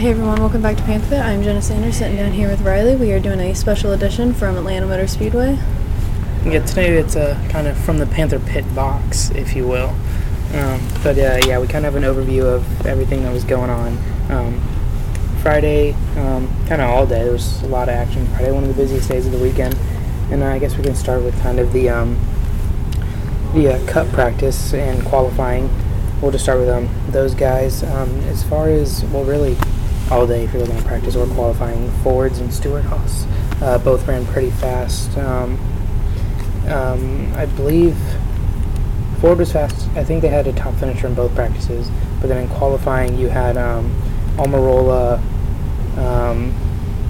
Hey everyone, welcome back to Panther. Pit. I'm Jenna Sanders sitting down here with Rilee. We are doing a special edition from Atlanta Motor Speedway. Yeah, today it's uh, kind of from the Panther Pit box, if you will. Um, but uh, yeah, we kind of have an overview of everything that was going on. Um, Friday, um, kind of all day, there was a lot of action. Friday, one of the busiest days of the weekend. And uh, I guess we can start with kind of the um, the uh, cup practice and qualifying. We'll just start with um, those guys. Um, as far as, well, really all day if you're looking at practice or qualifying, Fords and Stewart Haas uh, both ran pretty fast. Um, um, I believe Ford was fast. I think they had a top finisher in both practices. But then in qualifying, you had um, Almirola, um,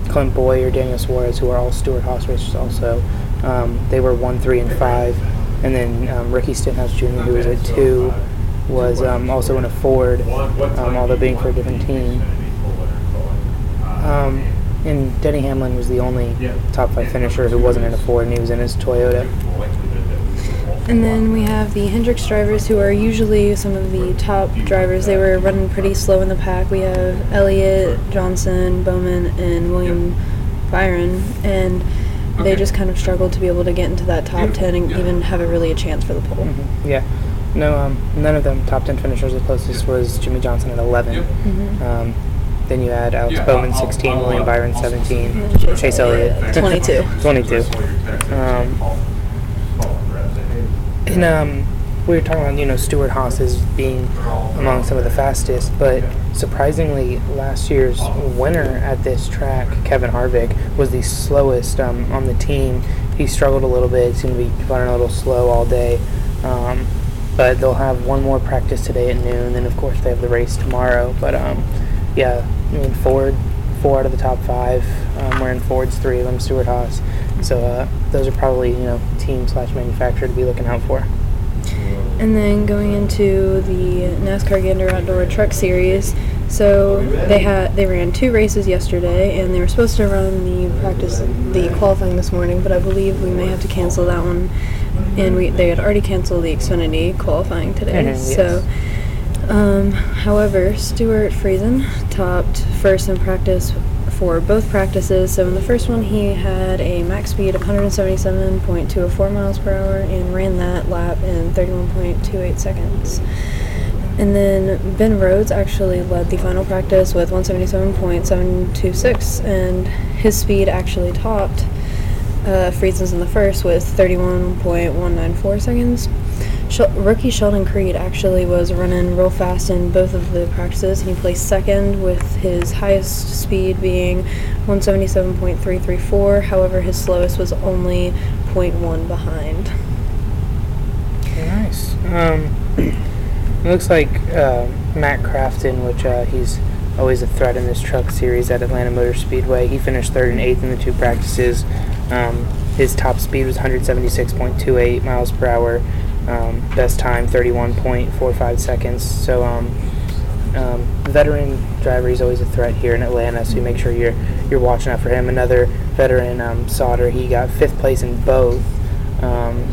Clint Bowyer, Daniel Suarez, who are all Stewart Haas racers also. Um, they were 1, 3, and 5. And then um, Ricky Stenhouse Jr., who was at 2, was um, also in a Ford, although being for a different team. Um, and Denny Hamlin was the only top five finisher who wasn't in a Ford, and he was in his Toyota. And then we have the Hendricks drivers, who are usually some of the top drivers. They were running pretty slow in the pack. We have Elliott, Johnson, Bowman, and William Byron. And they just kind of struggled to be able to get into that top 10 and even have a really a chance for the pole. Mm-hmm. Yeah. No, um, none of them top 10 finishers. The closest was Jimmie Johnson at 11. Mm-hmm. Um, then you add Alex Bowman 16, William Byron 17, And Chase Chase Elliott 22. 22. Um, and um, we were talking about you know Stewart Haas as being among some of the fastest, but surprisingly, last year's winner at this track, Kevin Harvick, was the slowest um, on the team. He struggled a little bit, seemed to be running a little slow all day. Um, but they'll have one more practice today at noon, and of course they have the race tomorrow. But um, yeah, I mean Ford, four out of the top five. Um, we're in Ford's three of them, Stewart Haas. So uh, those are probably you know team slash manufacturer to be looking out for. And then going into the NASCAR Gander Outdoor Truck Series, so they had they ran two races yesterday, and they were supposed to run the practice, the qualifying this morning, but I believe we may have to cancel that one. And we they had already canceled the Xfinity qualifying today. Mhm, So, um, however, Stewart Friesen topped first in practice for both practices. So in the first one, he had a max speed of 177.204 miles per hour and ran that lap in 31.28 seconds. And then Ben Rhodes actually led the final practice with 177.726, and his speed actually topped uh, Friesen's in the first with 31.194 seconds. Shel- rookie Sheldon Creed actually was running real fast in both of the practices, and he placed second with his highest speed being 177.334. However, his slowest was only 0.1 behind. Nice. Um, it looks like uh, Matt Crafton, which uh, he's always a threat in this truck series at Atlanta Motor Speedway. He finished third and eighth in the two practices. Um, his top speed was 176.28 miles per hour. Um, best time 31.45 seconds. So, um, um, veteran driver, he's always a threat here in Atlanta. So you make sure you're you're watching out for him. Another veteran, um, Sauter, he got fifth place in both. Um,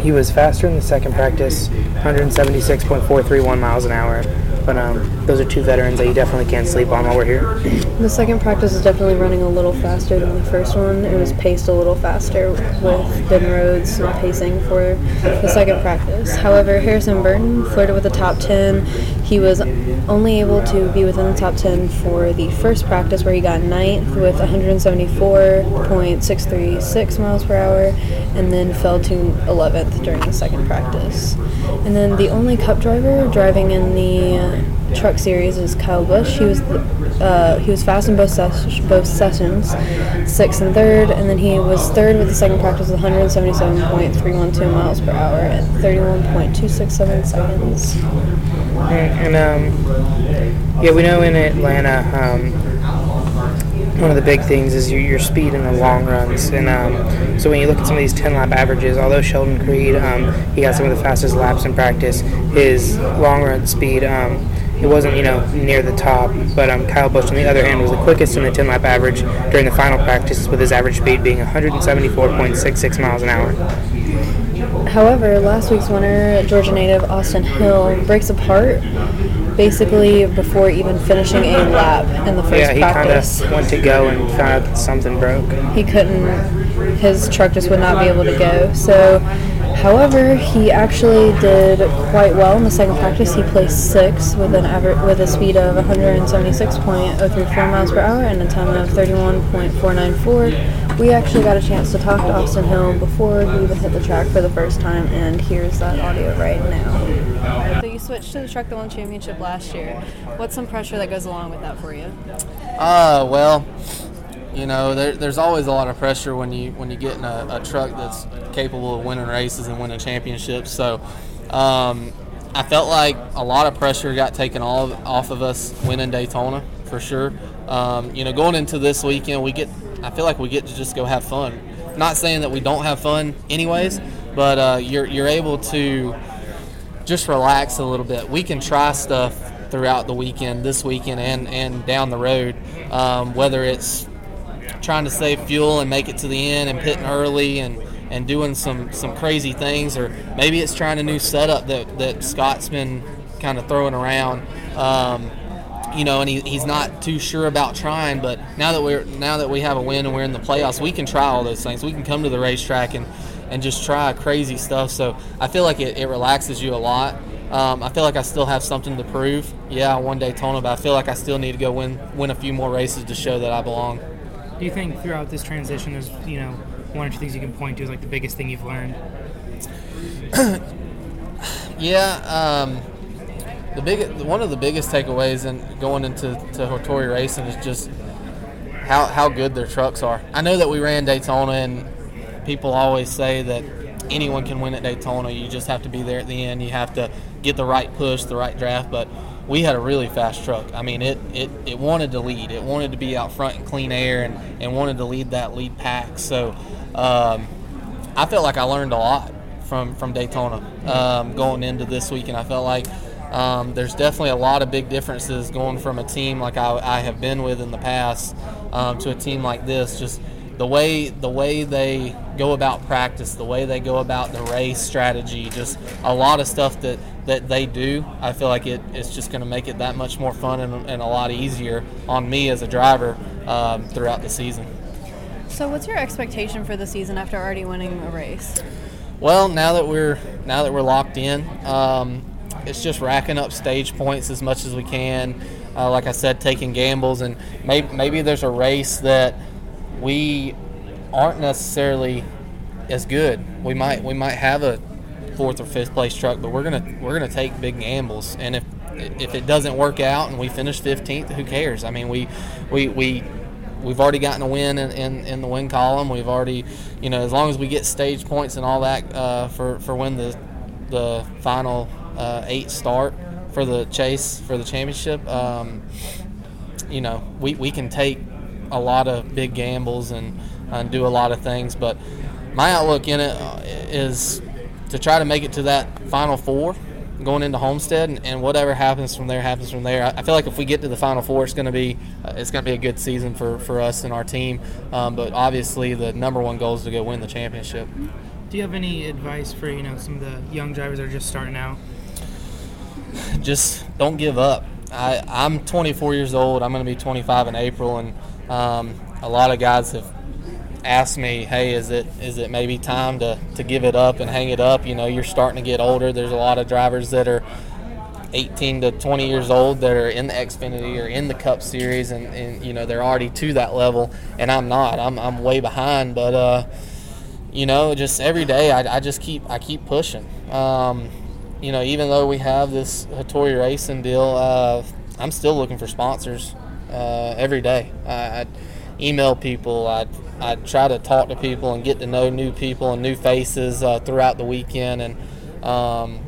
he was faster in the second practice, 176.431 miles an hour. But um, those are two veterans that you definitely can't sleep on while we're here. The second practice is definitely running a little faster than the first one. It was paced a little faster with Ben Rhodes pacing for the second practice. However, Harrison Burton flirted with the top 10. He was only able to be within the top 10 for the first practice where he got ninth with 174.636 miles per hour and then fell to 11th during the second practice. And then the only cup driver driving in the truck series is Kyle Busch. He was uh, he was fast in both ses- both sessions, sixth and third, and then he was third with the second practice with 177.312 miles per hour at 31.267 seconds. And, um, yeah, we know in Atlanta, um, one of the big things is your, your speed in the long runs. And um, so when you look at some of these 10 lap averages, although Sheldon Creed, um, he got some of the fastest laps in practice, his long run speed, um, it wasn't, you know, near the top. But um, Kyle Busch, on the other hand, was the quickest in the 10 lap average during the final practice, with his average speed being 174.66 miles an hour. However, last week's winner, Georgia native Austin Hill, breaks apart basically before even finishing a lap in the first yeah, he kind practice. of went to go and found out that something broke. He couldn't, his truck just would not be able to go. So, however, he actually did quite well in the second practice. He placed sixth with an average with a speed of 176.034 miles per hour and a time of 31.494. We actually got a chance to talk to Austin Hill before he even hit the track for the first time, and here's that audio right now. So you switched to the truck that won championship last year. What's some pressure that goes along with that for you? Uh, well, you know, there, there's always a lot of pressure when you when you get in a, a truck that's capable of winning races and winning championships. So, um, I felt like a lot of pressure got taken all of, off of us winning Daytona for sure. Um, you know, going into this weekend, we get I feel like we get to just go have fun. Not saying that we don't have fun, anyways, but uh, you're you're able to just relax a little bit. We can try stuff throughout the weekend, this weekend, and and down the road, um, whether it's trying to save fuel and make it to the end and pitting early and and doing some some crazy things, or maybe it's trying a new setup that that Scott's been kind of throwing around. Um, you know, and he, he's not too sure about trying. But now that we're now that we have a win and we're in the playoffs, we can try all those things. We can come to the racetrack and and just try crazy stuff. So I feel like it, it relaxes you a lot. Um, I feel like I still have something to prove. Yeah, I won Daytona, but I feel like I still need to go win win a few more races to show that I belong. Do you think throughout this transition, there's you know one or two things you can point to as like the biggest thing you've learned? Yeah, um, the big one of the biggest takeaways in going into to Hattori Racing is just how how good their trucks are. I know that we ran Daytona, and people always say that anyone can win at Daytona. You just have to be there at the end. You have to get the right push, the right draft. But we had a really fast truck. I mean, it it, it wanted to lead. It wanted to be out front in clean air, and, and wanted to lead that lead pack. So um, I felt like I learned a lot from from Daytona um, going into this week, and I felt like um, there's definitely a lot of big differences going from a team like I, I have been with in the past um, to a team like this. Just the way the way they go about practice, the way they go about the race strategy, just a lot of stuff that, that they do. I feel like it, it's just going to make it that much more fun and, and, a lot easier on me as a driver um, throughout the season. So, what's your expectation for the season after already winning a race? Well, now that we're now that we're locked in, um, it's just racking up stage points as much as we can. Uh, like I said, taking gambles, and maybe maybe there's a race that we aren't necessarily as good. We might we might have a fourth or fifth place truck, but we're gonna we're gonna take big gambles. And if if it doesn't work out and we finish 15th, who cares? I mean, we we we we've already gotten a win in, in, in, the win column. We've already, you know, as long as we get stage points and all that uh, for for when the the final uh, eight start for the chase for the championship, um, you know, we, we can take a lot of big gambles and, and do a lot of things. But my outlook in it uh, to try to make it to that final four going into Homestead, and, and, whatever happens from there happens from there. I, I, feel like if we get to the Final Four, it's going to be uh, it's going to be a good season for, for us and our team. Um, but obviously, the number one goal is to go win the championship. Do you have any advice for you know some of the young drivers that are just starting out? Just don't give up. I, I'm 24 years old. I'm going to be 25 in April, and um, a lot of guys have asked me, "Hey, is it is it maybe time to, to give it up and hang it up?" You know, you're starting to get older. There's a lot of drivers that are 18 to 20 years old that are in the Xfinity or in the Cup Series, and, and you know they're already to that level, and I'm not. I'm I'm way behind, but uh, you know, just every day I, I just keep I keep pushing. Um, you know, even though we have this Hattori Racing deal, uh, I'm still looking for sponsors uh, every day. I, I email people. I I try to talk to people and get to know new people and new faces uh, throughout the weekend. And um,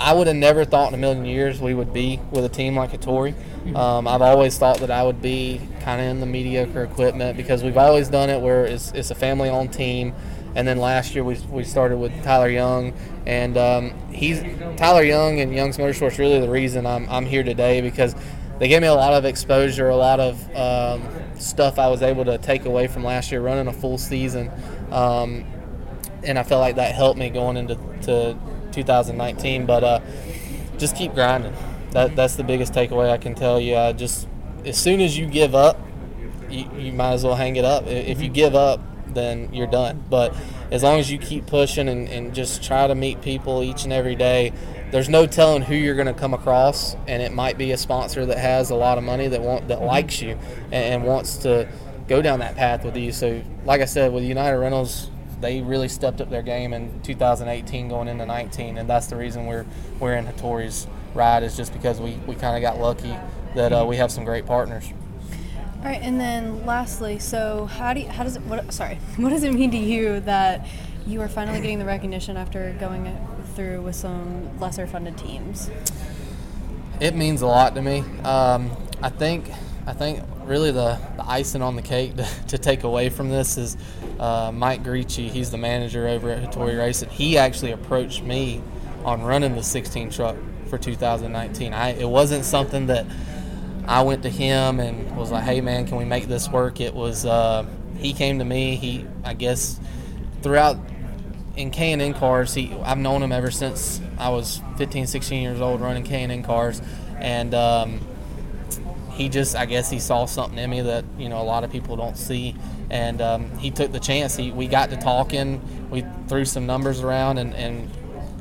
I would have never thought in a million years we would be with a team like Hattori. Um, I've always thought that I would be kind of in the mediocre equipment because we've always done it where it's, it's a family-owned team. And then last year we, we started with Tyler Young, and um, he's Tyler Young and Young's Motorsports really the reason I'm, I'm here today because they gave me a lot of exposure, a lot of um, stuff I was able to take away from last year running a full season, um, and I felt like that helped me going into to 2019. But uh, just keep grinding. that that's the biggest takeaway I can tell you. I just as soon as you give up, you, you might as well hang it up. If you give up, then you're done. But as long as you keep pushing and, and just try to meet people each and every day, there's no telling who you're going to come across, and it might be a sponsor that has a lot of money that want that likes you and, and wants to go down that path with you. So, like I said, with United Rentals, they really stepped up their game in 2018 going into 19, and that's the reason we're we're in Hattori's ride is just because we, we kind of got lucky that uh, we have some great partners. All right, and then lastly, so how do you, how does it what sorry what does it mean to you that you are finally getting the recognition after going through with some lesser funded teams? It means a lot to me. Um, I think I think really the, the icing on the cake to, to take away from this is uh, Mike Greci. He's the manager over at Hattori Racing. He actually approached me on running the 16 truck for 2019. I, it wasn't something that I went to him and was like, "Hey man, can we make this work?" It was uh, he came to me. He I guess throughout in K&N cars, he I've known him ever since I was 15, 16 years old running K&N cars, and um, he just I guess he saw something in me that you know a lot of people don't see, and um, he took the chance. He we got to talking, we threw some numbers around, and, and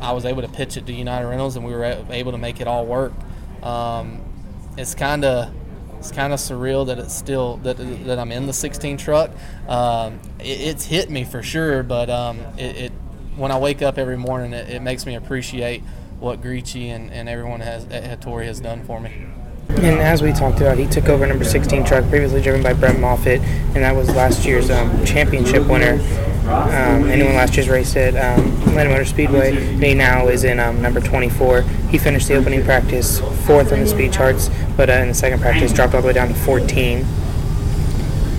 I was able to pitch it to United Rentals, and we were able to make it all work. Um, it's kind of it's kind of surreal that it's still that, that I'm in the 16 truck. Um, it, it's hit me for sure, but um, it, it when I wake up every morning, it, it makes me appreciate what Greci and, and everyone has at Hattori has done for me. And as we talked about, he took over number 16 truck, previously driven by Brett Moffitt, and that was last year's um, championship winner. Um, anyone last year's race at Atlanta Motor Speedway, and he now is in um, number 24. He finished the opening practice fourth on the speed charts, but uh, in the second practice dropped all the way down to 14.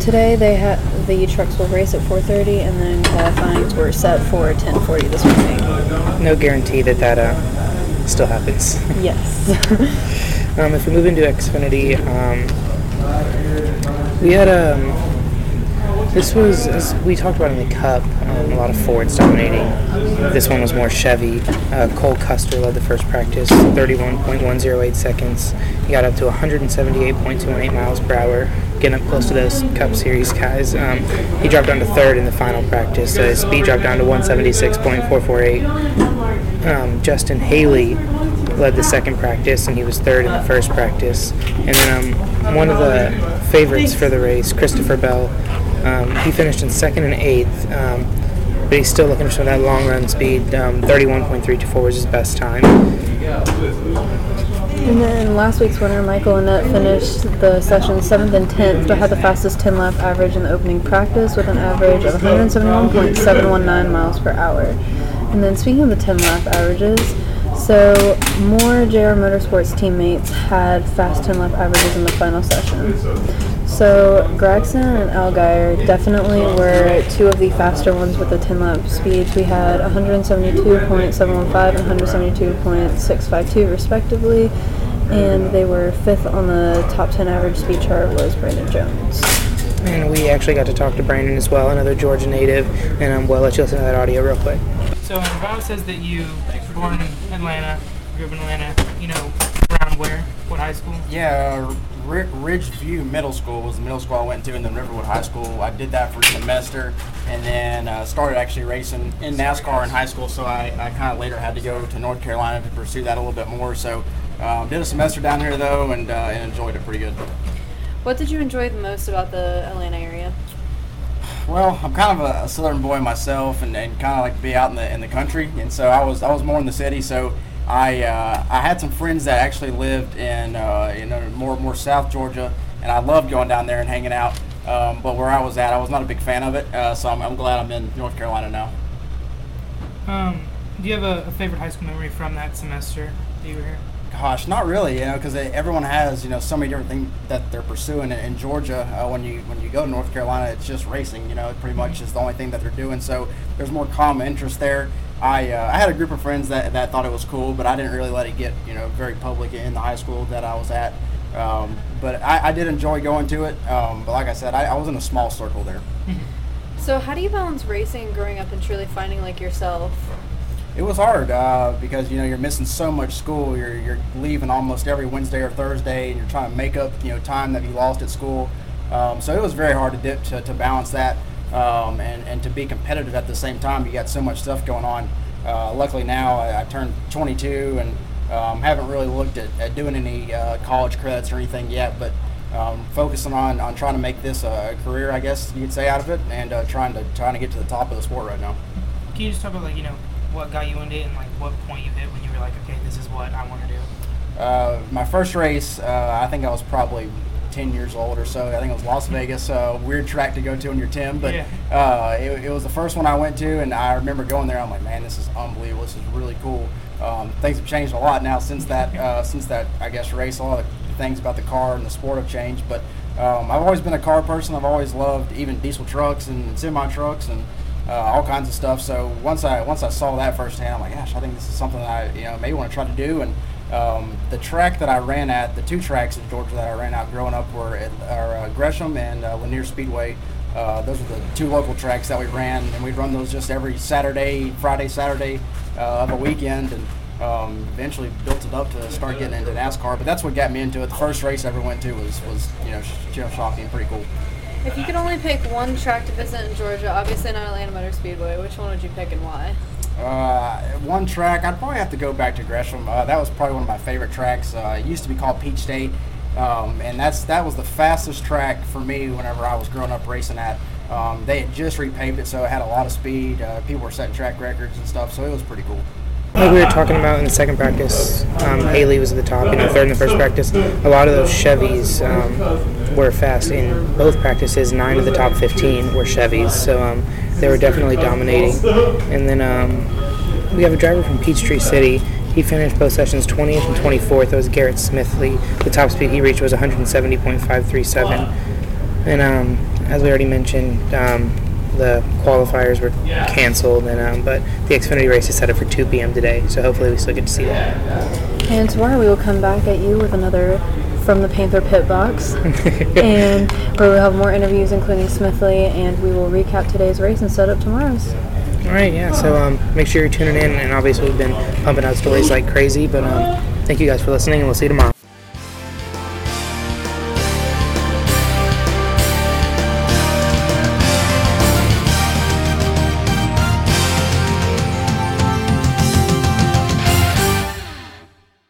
Today they had the trucks will race at 4:30, and then qualifying were set for 10:40 this morning. No guarantee that that uh, still happens. Yes. Um, if we move into Xfinity, um, we had um, this was as we talked about in the Cup, um, a lot of Fords dominating. This one was more Chevy. Uh, Cole Custer led the first practice, 31.108 seconds. He got up to 178.28 miles per hour, getting up close to those Cup Series guys. Um, he dropped down to third in the final practice. So his speed dropped down to 176.448 um, Justin Haley led the second practice, and he was third in the first practice. And then um, one of the favorites for the race, Christopher Bell, um, he finished in second and eighth, um, but he's still looking for of that long run speed. Um, 31.324 was his best time. And then last week's winner, Michael Annett, finished the session seventh and tenth, but had the fastest 10 lap average in the opening practice with an average of 171.719 miles per hour. And then speaking of the 10 lap averages, so more JR Motorsports teammates had fast 10 lap averages in the final session. So Gragson and Allgaier definitely were two of the faster ones with the 10 lap speeds. We had 172.715 and 172.652 respectively, and they were fifth on the top 10 average speed chart was Brandon Jones. And we actually got to talk to Brandon as well, another Georgia native. And um, well, let's listen to that audio real quick. So um, Bob says that you were born in Atlanta, grew up in Atlanta. You know, around where? What high school? Yeah, uh, Ri- Ridgeview Middle School was the middle school I went to, and then Riverwood High School. I did that for a semester, and then uh, started actually racing in NASCAR in high school. So I, I kind of later had to go to North Carolina to pursue that a little bit more. So um, did a semester down here though, and, uh, and enjoyed it pretty good. What did you enjoy the most about the Atlanta area? Well, I'm kind of a, a southern boy myself, and, and kind of like to be out in the in the country. And so I was I was more in the city. So I uh, I had some friends that actually lived in uh, you know more more South Georgia, and I loved going down there and hanging out. Um, but where I was at, I was not a big fan of it. Uh, so I'm, I'm glad I'm in North Carolina now. Um, do you have a, a favorite high school memory from that semester that you were here? Gosh, not really, you know, because everyone has you know so many different things that they're pursuing. In, in Georgia, uh, when you when you go to North Carolina, it's just racing. You know, it pretty much is the only thing that they're doing. So there's more common interest there. I uh, I had a group of friends that, that thought it was cool, but I didn't really let it get you know very public in the high school that I was at. Um, but I, I did enjoy going to it. Um, but like I said, I, I was in a small circle there. So how do you balance racing, growing up, and truly finding like yourself? It was hard uh, because you know you're missing so much school. You're you're leaving almost every Wednesday or Thursday, and you're trying to make up you know time that you lost at school. Um, so it was very hard to dip to, to balance that um, and and to be competitive at the same time. You got so much stuff going on. Uh, luckily now I, I turned 22 and um, haven't really looked at, at doing any uh, college credits or anything yet, but um, focusing on, on trying to make this a career, I guess you could say, out of it, and uh, trying to trying to get to the top of the sport right now. Can you just talk about like you know what got you into it and like what point you hit when you were like, okay, this is what I want to do? Uh, my first race, uh, I think I was probably 10 years old or so. I think it was Las Vegas, uh, weird track to go to when you're 10, but Yeah. uh, it, it was the first one I went to, and I remember going there. I'm like, man, this is unbelievable. This is really cool. Um, things have changed a lot now since that uh, since that I guess race. A lot of the things about the car and the sport have changed, but um, I've always been a car person. I've always loved even diesel trucks and semi trucks and uh, all kinds of stuff. So once I once I saw that firsthand, I'm like, gosh, I think this is something that I you know maybe want to try to do. And um, the track that I ran at, the two tracks in Georgia that I ran out growing up were at are, uh, Gresham and uh, Lanier Speedway. Uh, those are the two local tracks that we ran, and we'd run those just every Saturday, Friday, Saturday uh, of a weekend, and um, eventually built it up to start getting into NASCAR. But that's what got me into it. The first race I ever went to was was you know sh- shocking, pretty cool. If you could only pick one track to visit in Georgia, obviously not Atlanta Motor Speedway, which one would you pick and why? Uh, one track, I'd probably have to go back to Gresham. Uh, that was probably one of my favorite tracks. Uh, it used to be called Peach State, um, and that's that was the fastest track for me whenever I was growing up racing at. Um, they had just repaved it, so it had a lot of speed. Uh, people were setting track records and stuff, so it was pretty cool. Like we were talking about in the second practice, um, Haley was at the top, you know, third in the first practice. A lot of those Chevys um, were fast in both practices. Nine of the top 15 were Chevys, so um, they were definitely dominating. And then um, we have a driver from Peachtree City. He finished both sessions 20th and 24th. That was Garrett Smithley. The top speed he reached was 170.537. And um, as we already mentioned, um, the qualifiers were canceled, and um, but the Xfinity race is set up for 2 p.m. today, so hopefully we still get to see that. And tomorrow we will come back at you with another from the Panther Pit Box, and where we'll have more interviews, including Smithley, and we will recap today's race and set up tomorrow's. All right, yeah. So um, make sure you're tuning in, and obviously we've been pumping out stories like crazy. But um, thank you guys for listening, and we'll see you tomorrow.